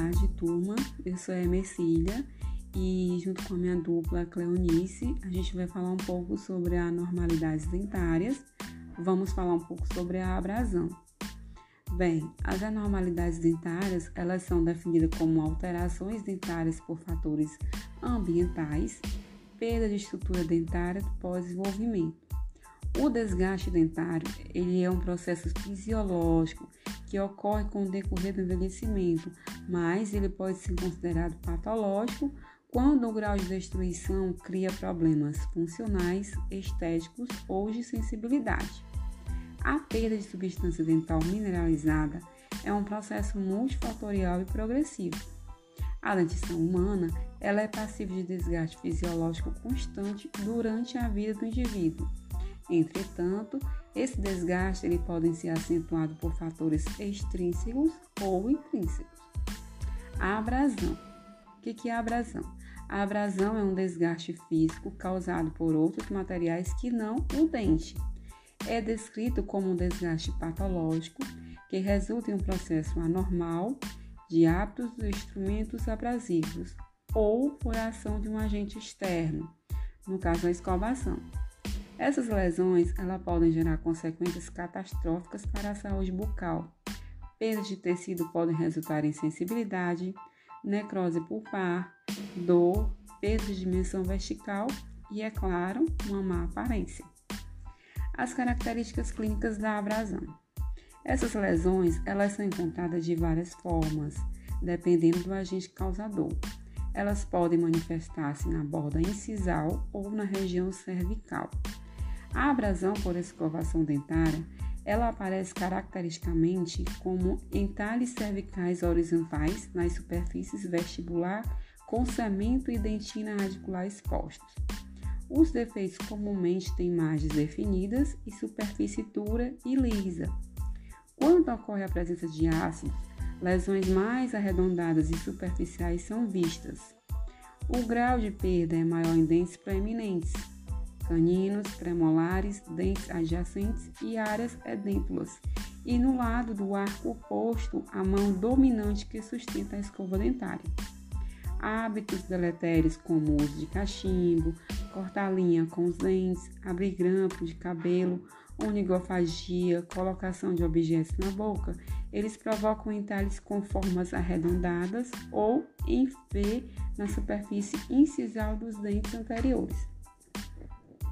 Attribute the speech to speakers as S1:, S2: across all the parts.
S1: tarde, turma. Eu sou a Emecília e junto com a minha dupla Cleonice, a gente vai falar um pouco sobre anormalidades dentárias. Vamos falar um pouco sobre a abrasão. Bem, as anormalidades dentárias, elas são definidas como alterações dentárias por fatores ambientais, perda de estrutura dentária pós-desenvolvimento. O desgaste dentário, ele é um processo fisiológico que ocorre com o decorrer do envelhecimento, mas ele pode ser considerado patológico quando o grau de destruição cria problemas funcionais, estéticos ou de sensibilidade. A perda de substância dental mineralizada é um processo multifatorial e progressivo. A dentição humana ela é passível de desgaste fisiológico constante durante a vida do indivíduo. Entretanto, esse desgaste ele pode ser acentuado por fatores extrínsecos ou intrínsecos. A abrasão. O que é a abrasão? A abrasão é um desgaste físico causado por outros materiais que não o dente. É descrito como um desgaste patológico que resulta em um processo anormal de hábitos dos instrumentos abrasivos ou por ação de um agente externo, no caso a escovação. Essas lesões elas podem gerar consequências catastróficas para a saúde bucal. Perdas de tecido podem resultar em sensibilidade, necrose pulpar, dor, perda de dimensão vertical e, é claro, uma má aparência. As características clínicas da abrasão. Essas lesões elas são encontradas de várias formas, dependendo do agente causador. Elas podem manifestar-se na borda incisal ou na região cervical. A abrasão por escovação dentária, ela aparece caracteristicamente como entalhes cervicais horizontais nas superfícies vestibular com cemento e dentina radicular expostos. Os defeitos comumente têm margens definidas e superfície dura e lisa. Quando ocorre a presença de ácidos, lesões mais arredondadas e superficiais são vistas. O grau de perda é maior em dentes proeminentes, caninos, premolares, dentes adjacentes e áreas edêntulas, e no lado do arco oposto, a mão dominante que sustenta a escova dentária. Hábitos deletérios como uso de cachimbo, cortar linha com os dentes, abrir grampo de cabelo, onigofagia, colocação de objetos na boca, eles provocam entalhes com formas arredondadas ou em V na superfície incisal dos dentes anteriores.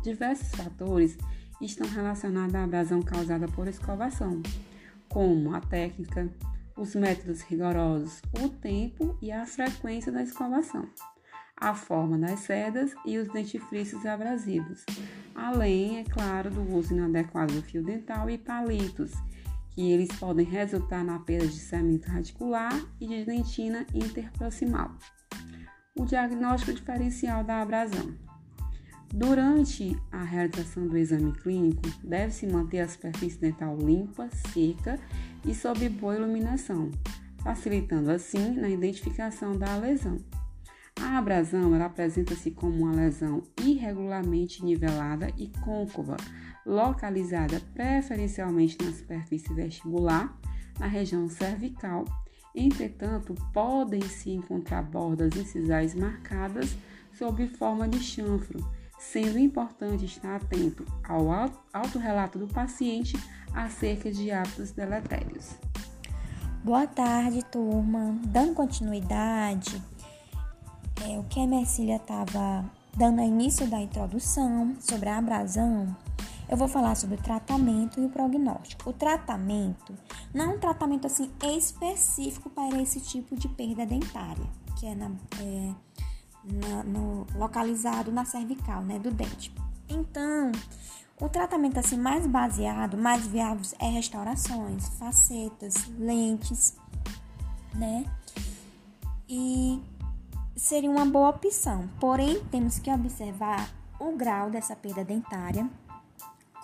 S1: Diversos fatores estão relacionados à abrasão causada por escovação, como a técnica, os métodos rigorosos, o tempo e a frequência da escovação, a forma das sedas e os dentifrícios abrasivos, além, é claro, do uso inadequado do fio dental e palitos, que eles podem resultar na perda de cemento radicular e de dentina interproximal. O diagnóstico diferencial da abrasão. Durante a realização do exame clínico, deve-se manter a superfície dental limpa, seca e sob boa iluminação, facilitando assim na identificação da lesão. A abrasão apresenta-se como uma lesão irregularmente nivelada e côncava, localizada preferencialmente na superfície vestibular, na região cervical. Entretanto, podem se encontrar bordas incisais marcadas sob forma de chanfro sendo importante estar atento ao autorrelato do paciente acerca de hábitos deletérios.
S2: Boa tarde, turma. Dando continuidade, é, o que a Mercília estava dando início da introdução sobre a abrasão, eu vou falar sobre o tratamento e o prognóstico. O tratamento não é um tratamento assim específico para esse tipo de perda dentária, que é, na, é na, no, localizado na cervical, né, do dente. Então, o tratamento assim mais baseado, mais viável é restaurações, facetas, lentes, né? E seria uma boa opção. Porém, temos que observar o grau dessa perda dentária,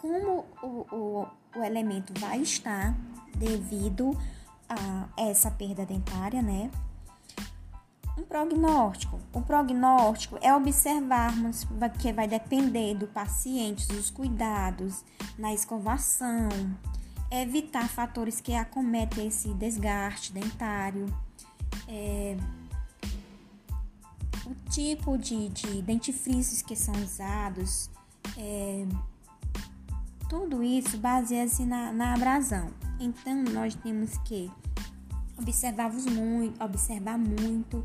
S2: como o, o, o elemento vai estar devido a essa perda dentária, né? Um prognóstico. O prognóstico é observarmos que vai depender do paciente, dos cuidados na escovação, evitar fatores que acometem esse desgaste dentário é, o tipo de, de dentifrícios que são usados, é, tudo isso baseia-se na, na abrasão. Então, nós temos que observar muito, observar muito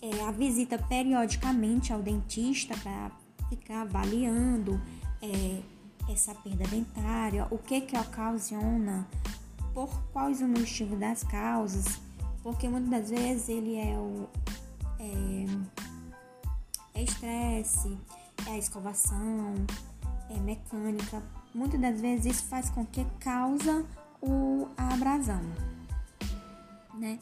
S2: é, a visita periodicamente ao dentista para ficar avaliando é, essa perda dentária, o que que ocasiona, por quais o motivo das causas, porque muitas das vezes ele é o é, é estresse, é a escovação, é mecânica. Muitas das vezes isso faz com que causa o, a abrasão, né?